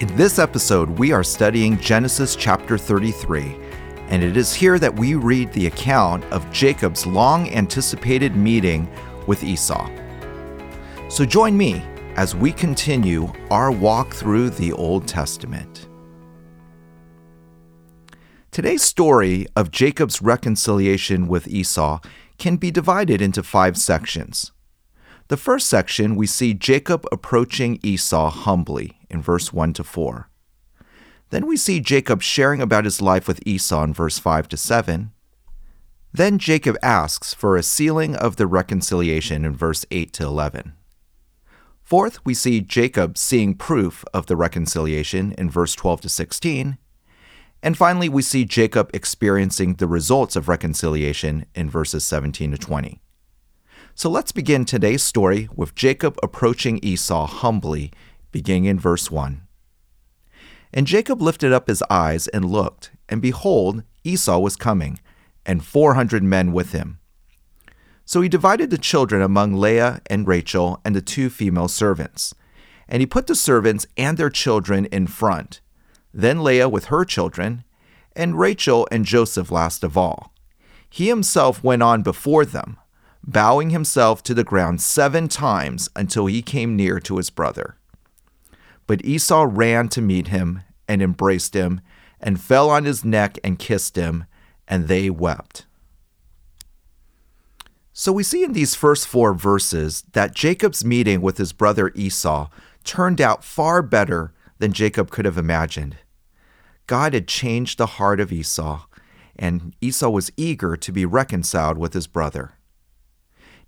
In this episode, we are studying Genesis chapter 33, and it is here that we read the account of Jacob's long anticipated meeting with Esau. So join me as we continue our walk through the Old Testament. Today's story of Jacob's reconciliation with Esau can be divided into five sections. The first section, we see Jacob approaching Esau humbly in verse 1 to 4. Then we see Jacob sharing about his life with Esau in verse 5 to 7. Then Jacob asks for a sealing of the reconciliation in verse 8 to 11. Fourth, we see Jacob seeing proof of the reconciliation in verse 12 to 16. And finally, we see Jacob experiencing the results of reconciliation in verses 17 to 20. So let's begin today's story with Jacob approaching Esau humbly, beginning in verse 1. And Jacob lifted up his eyes and looked, and behold, Esau was coming, and four hundred men with him. So he divided the children among Leah and Rachel and the two female servants. And he put the servants and their children in front, then Leah with her children, and Rachel and Joseph last of all. He himself went on before them bowing himself to the ground seven times until he came near to his brother. But Esau ran to meet him and embraced him, and fell on his neck and kissed him, and they wept. So we see in these first four verses that Jacob's meeting with his brother Esau turned out far better than Jacob could have imagined. God had changed the heart of Esau, and Esau was eager to be reconciled with his brother.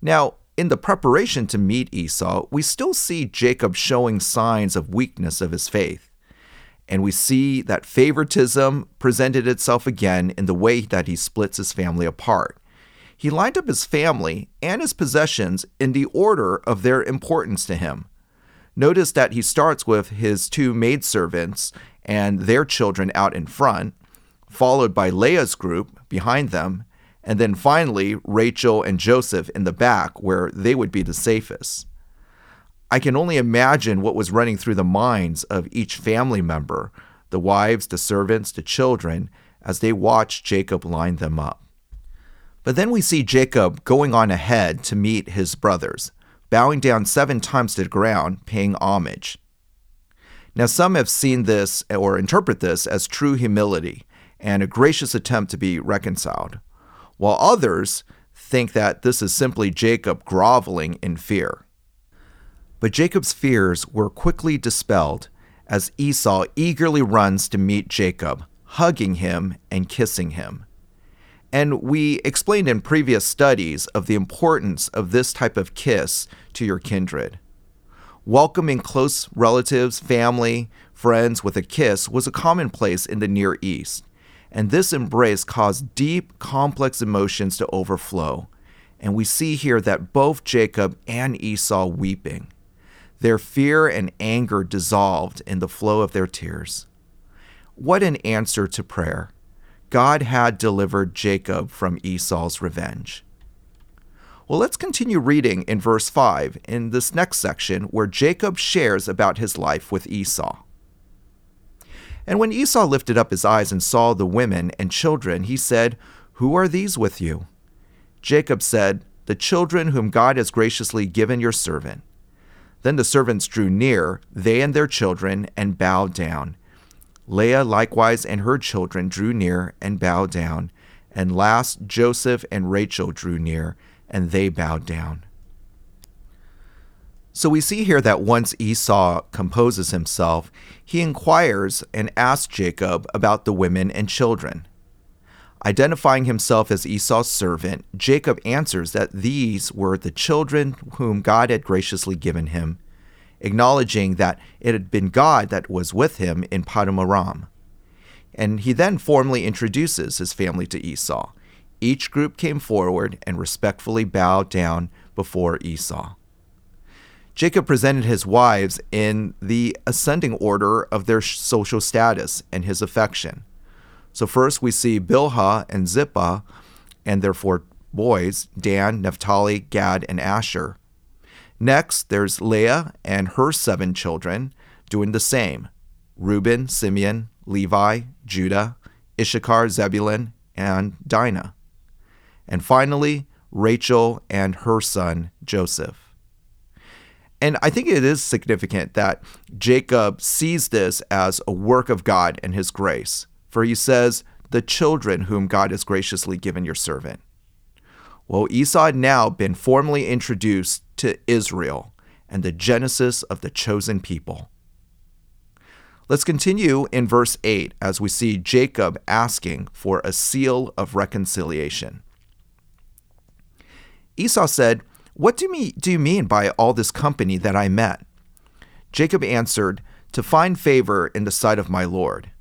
Now, in the preparation to meet Esau, we still see Jacob showing signs of weakness of his faith. And we see that favoritism presented itself again in the way that he splits his family apart. He lined up his family and his possessions in the order of their importance to him. Notice that he starts with his two maidservants and their children out in front, followed by Leah's group behind them, and then finally Rachel and Joseph in the back, where they would be the safest. I can only imagine what was running through the minds of each family member the wives, the servants, the children as they watched Jacob line them up. But then we see Jacob going on ahead to meet his brothers, bowing down seven times to the ground, paying homage. Now, some have seen this or interpret this as true humility and a gracious attempt to be reconciled while others think that this is simply Jacob groveling in fear. But Jacob's fears were quickly dispelled as Esau eagerly runs to meet Jacob, hugging him and kissing him. And we explained in previous studies of the importance of this type of kiss to your kindred. Welcoming close relatives, family, friends with a kiss was a commonplace in the Near East and this embrace caused deep, complex emotions to overflow. And we see here that both Jacob and Esau weeping. Their fear and anger dissolved in the flow of their tears. What an answer to prayer! God had delivered Jacob from Esau's revenge. Well, let's continue reading in verse 5 in this next section where Jacob shares about his life with Esau. And when Esau lifted up his eyes and saw the women and children, he said, Who are these with you? Jacob said, The children whom God has graciously given your servant. Then the servants drew near, they and their children, and bowed down. Leah likewise and her children drew near and bowed down. And last Joseph and Rachel drew near, and they bowed down. So we see here that once Esau composes himself, he inquires and asks Jacob about the women and children. Identifying himself as Esau's servant, Jacob answers that these were the children whom God had graciously given him, acknowledging that it had been God that was with him in Paddan And he then formally introduces his family to Esau. Each group came forward and respectfully bowed down before Esau. Jacob presented his wives in the ascending order of their social status and his affection. So, first we see Bilhah and Zilpah and their four boys Dan, Naphtali, Gad, and Asher. Next, there's Leah and her seven children doing the same. Reuben, Simeon, Levi, Judah, Issachar, Zebulun, and Dinah. And finally, Rachel and her son, Joseph. And I think it is significant that Jacob sees this as a work of God and his grace. For he says, The children whom God has graciously given your servant. Well, Esau had now been formally introduced to Israel and the genesis of the chosen people. Let's continue in verse 8 as we see Jacob asking for a seal of reconciliation. Esau said, What do, me, do you mean by all this company that I met? Jacob answered, To find favor in the sight of my Lord.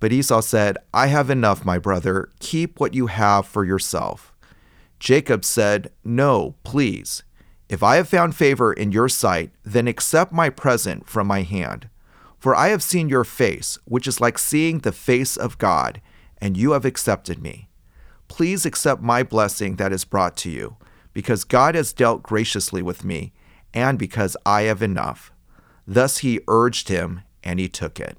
But Esau said, I have enough, my brother. Keep what you have for yourself. Jacob said, No, please. If I have found favor in your sight, then accept my present from my hand. For I have seen your face, which is like seeing the face of God, and you have accepted me. Please accept my blessing that is brought to you, because God has dealt graciously with me, and because I have enough. Thus he urged him, and he took it.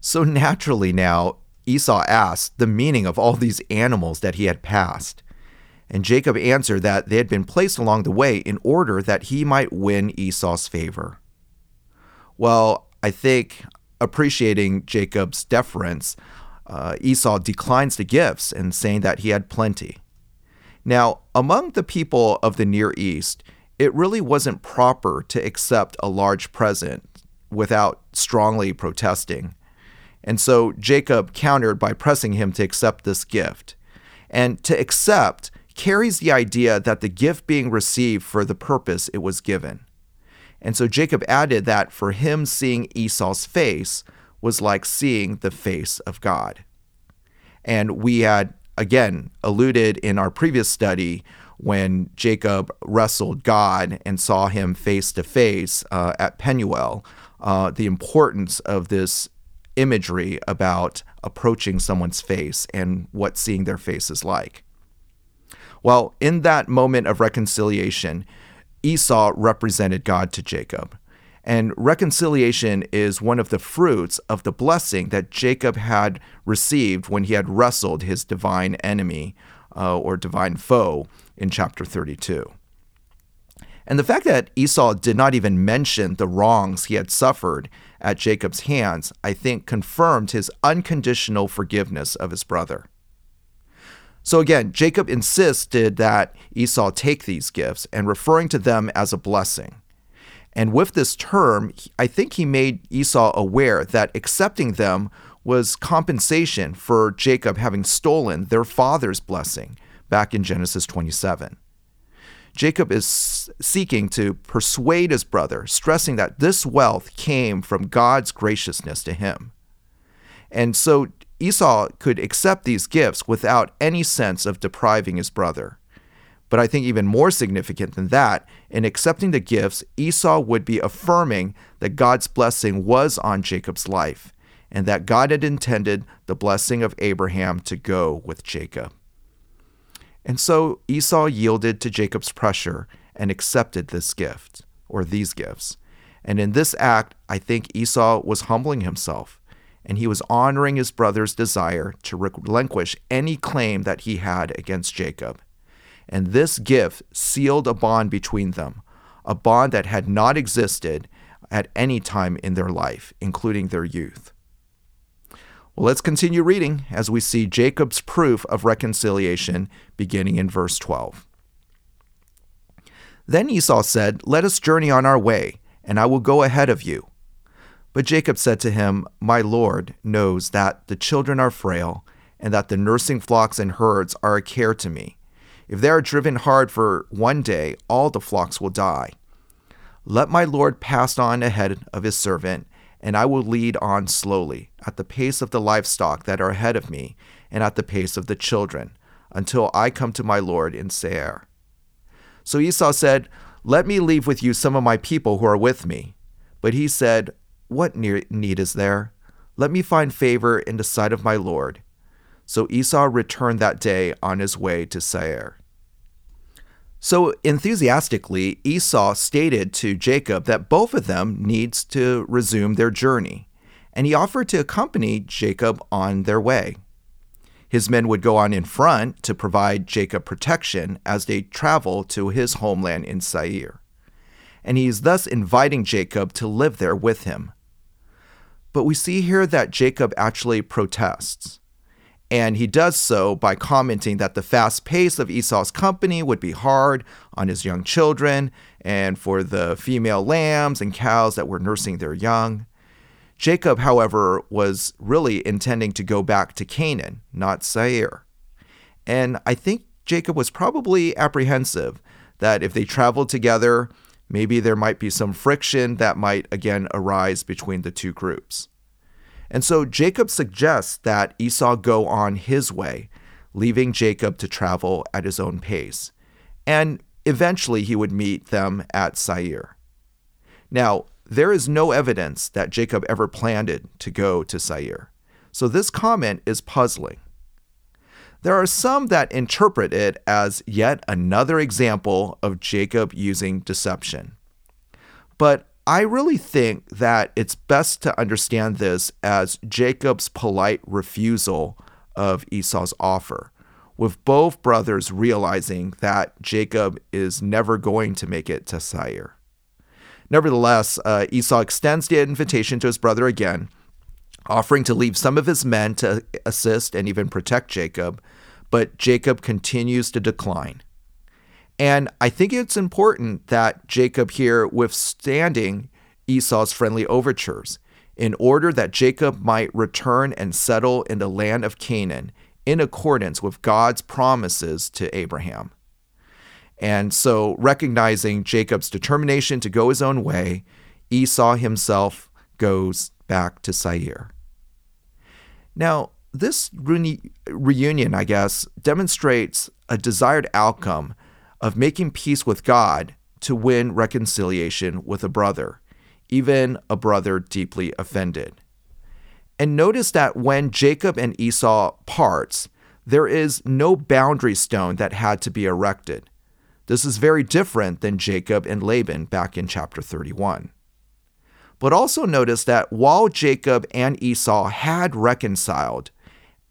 So naturally now, Esau asked the meaning of all these animals that he had passed. And Jacob answered that they had been placed along the way in order that he might win Esau's favor. Well, I think appreciating Jacob's deference, uh, Esau declines the gifts and saying that he had plenty. Now, among the people of the Near East, it really wasn't proper to accept a large present without strongly protesting. And so Jacob countered by pressing him to accept this gift. And to accept carries the idea that the gift being received for the purpose it was given. And so Jacob added that for him seeing Esau's face was like seeing the face of God. And we had, again, alluded in our previous study when Jacob wrestled God and saw him face to face at Penuel, uh, the importance of this imagery about approaching someone's face and what seeing their face is like. Well, in that moment of reconciliation, Esau represented God to Jacob. And reconciliation is one of the fruits of the blessing that Jacob had received when he had wrestled his divine enemy uh, or divine foe in chapter 32. And the fact that Esau did not even mention the wrongs he had suffered at Jacob's hands, I think, confirmed his unconditional forgiveness of his brother. So again, Jacob insisted that Esau take these gifts and referring to them as a blessing. And with this term, I think he made Esau aware that accepting them was compensation for Jacob having stolen their father's blessing back in Genesis 27. Jacob is seeking to persuade his brother, stressing that this wealth came from God's graciousness to him. And so Esau could accept these gifts without any sense of depriving his brother. But I think even more significant than that, in accepting the gifts, Esau would be affirming that God's blessing was on Jacob's life and that God had intended the blessing of Abraham to go with Jacob. And so Esau yielded to Jacob's pressure and accepted this gift, or these gifts. And in this act, I think Esau was humbling himself and he was honoring his brother's desire to relinquish any claim that he had against Jacob. And this gift sealed a bond between them, a bond that had not existed at any time in their life, including their youth. Well, let's continue reading as we see Jacob's proof of reconciliation beginning in verse 12. Then Esau said, Let us journey on our way, and I will go ahead of you. But Jacob said to him, My Lord knows that the children are frail, and that the nursing flocks and herds are a care to me. If they are driven hard for one day, all the flocks will die. Let my Lord pass on ahead of his servant, and I will lead on slowly, at the pace of the livestock that are ahead of me, and at the pace of the children, until I come to my Lord in Seir. So Esau said, Let me leave with you some of my people who are with me. But he said, what need is there? Let me find favor in the sight of my Lord. So Esau returned that day on his way to Seir. So enthusiastically, Esau stated to Jacob that both of them needs to resume their journey, and he offered to accompany Jacob on their way. His men would go on in front to provide Jacob protection as they travel to his homeland in Seir. And he is thus inviting Jacob to live there with him. But we see here that Jacob actually protests. And he does so by commenting that the fast pace of Esau's company would be hard on his young children and for the female lambs and cows that were nursing their young. Jacob, however, was really intending to go back to Canaan, not Seir. And I think Jacob was probably apprehensive that if they traveled together, maybe there might be some friction that might again arise between the two groups. And so Jacob suggests that Esau go on his way, leaving Jacob to travel at his own pace. And eventually he would meet them at Seir. Now, there is no evidence that Jacob ever planned to go to Seir. So this comment is puzzling. There are some that interpret it as yet another example of Jacob using deception. But I really think that it's best to understand this as Jacob's polite refusal of Esau's offer, with both brothers realizing that Jacob is never going to make it to Seir. Nevertheless, uh, Esau extends the invitation to his brother again, offering to leave some of his men to assist and even protect Jacob, but Jacob continues to decline. And I think it's important that Jacob here withstanding Esau's friendly overtures in order that Jacob might return and settle in the land of Canaan in accordance with God's promises to Abraham. And so, recognizing Jacob's determination to go his own way, Esau himself goes back to Seir. Now, this reunion, I guess, demonstrates a desired outcome of making peace with God to win reconciliation with a brother, even a brother deeply offended. And notice that when Jacob and Esau parts, there is no boundary stone that had to be erected. This is very different than Jacob and Laban back in chapter 31. But also notice that while Jacob and Esau had reconciled,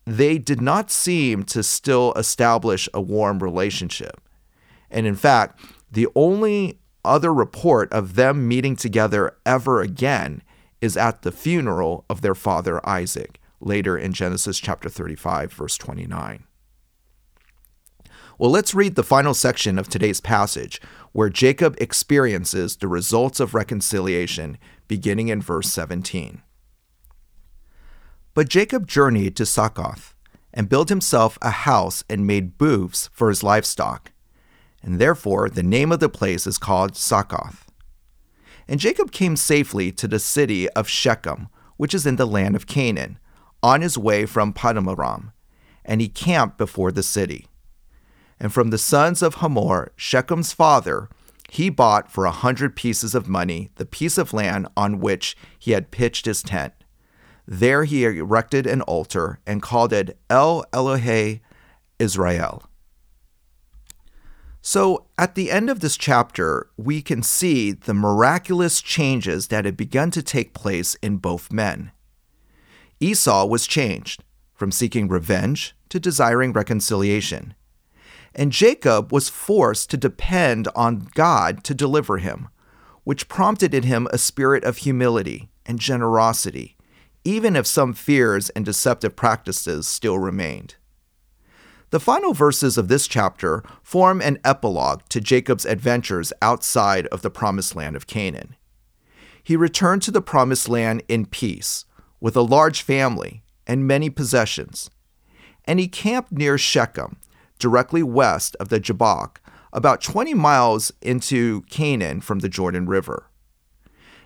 they did not seem to still establish a warm relationship. And in fact, the only other report of them meeting together ever again is at the funeral of their father Isaac, later in Genesis chapter 35, verse 29. Well, let's read the final section of today's passage, where Jacob experiences the results of reconciliation, beginning in verse 17. But Jacob journeyed to Succoth, and built himself a house and made booths for his livestock and therefore the name of the place is called Succoth. And Jacob came safely to the city of Shechem, which is in the land of Canaan, on his way from Padanaram, and he camped before the city. And from the sons of Hamor, Shechem's father, he bought for a hundred pieces of money the piece of land on which he had pitched his tent. There he erected an altar and called it El Elohe Israel so, at the end of this chapter, we can see the miraculous changes that had begun to take place in both men. Esau was changed from seeking revenge to desiring reconciliation. And Jacob was forced to depend on God to deliver him, which prompted in him a spirit of humility and generosity, even if some fears and deceptive practices still remained. The final verses of this chapter form an epilogue to Jacob's adventures outside of the promised land of Canaan. He returned to the promised land in peace, with a large family and many possessions. And he camped near Shechem, directly west of the Jabbok, about 20 miles into Canaan from the Jordan River.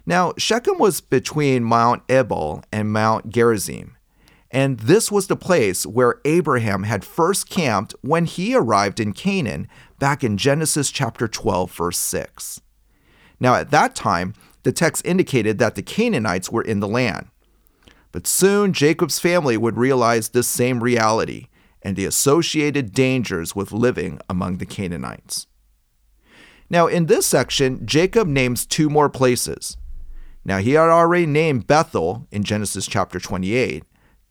Now, Shechem was between Mount Ebal and Mount Gerizim, and this was the place where Abraham had first camped when he arrived in Canaan back in Genesis chapter 12, verse 6. Now, at that time, the text indicated that the Canaanites were in the land. But soon Jacob's family would realize this same reality and the associated dangers with living among the Canaanites. Now, in this section, Jacob names two more places. Now, he had already named Bethel in Genesis chapter 28,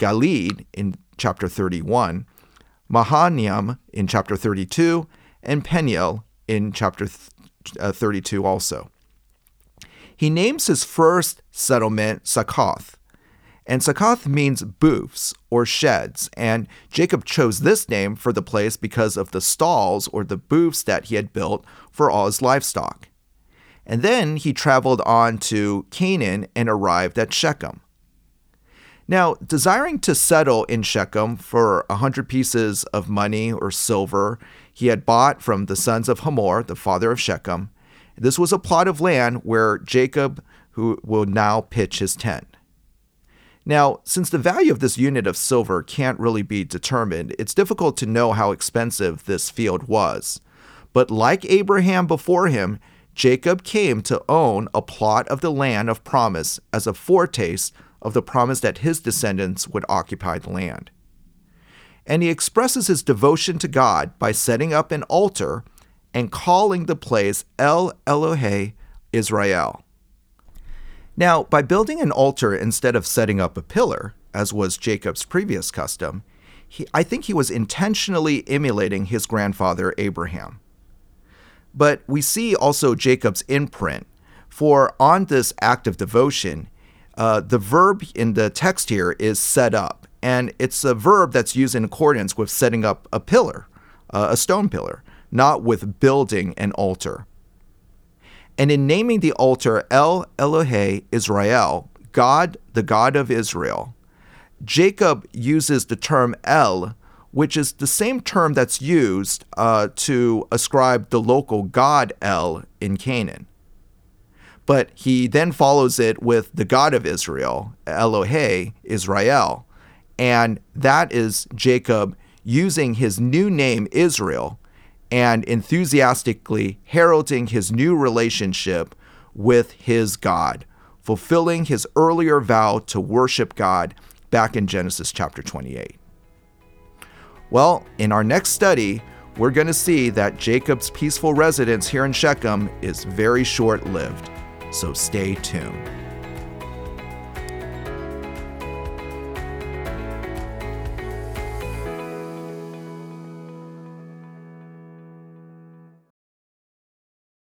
Galeed in chapter 31, Mahanaim in chapter 32, and Peniel in chapter uh, 32 also. He names his first settlement Succoth. And Succoth means booths or sheds, and Jacob chose this name for the place because of the stalls or the booths that he had built for all his livestock. And then he traveled on to Canaan and arrived at Shechem. Now, desiring to settle in Shechem for a hundred pieces of money or silver he had bought from the sons of Hamor, the father of Shechem, this was a plot of land where Jacob who will now pitch his tent. Now, since the value of this unit of silver can't really be determined, it's difficult to know how expensive this field was. But like Abraham before him, Jacob came to own a plot of the land of promise as a foretaste of the promise that his descendants would occupy the land. And he expresses his devotion to God by setting up an altar and calling the place El Elohe Israel. Now, by building an altar instead of setting up a pillar, as was Jacob's previous custom, he, I think he was intentionally emulating his grandfather Abraham. But we see also Jacob's imprint, for on this act of devotion, uh, the verb in the text here is set up, and it's a verb that's used in accordance with setting up a pillar, uh, a stone pillar, not with building an altar. And in naming the altar El Elohe Israel, God, the God of Israel, Jacob uses the term El, which is the same term that's used uh, to ascribe the local god El in Canaan. But he then follows it with the God of Israel, Elohe, Israel. And that is Jacob using his new name, Israel, and enthusiastically heralding his new relationship with his God, fulfilling his earlier vow to worship God back in Genesis chapter 28. Well, in our next study, we're going to see that Jacob's peaceful residence here in Shechem is very short lived. So stay tuned.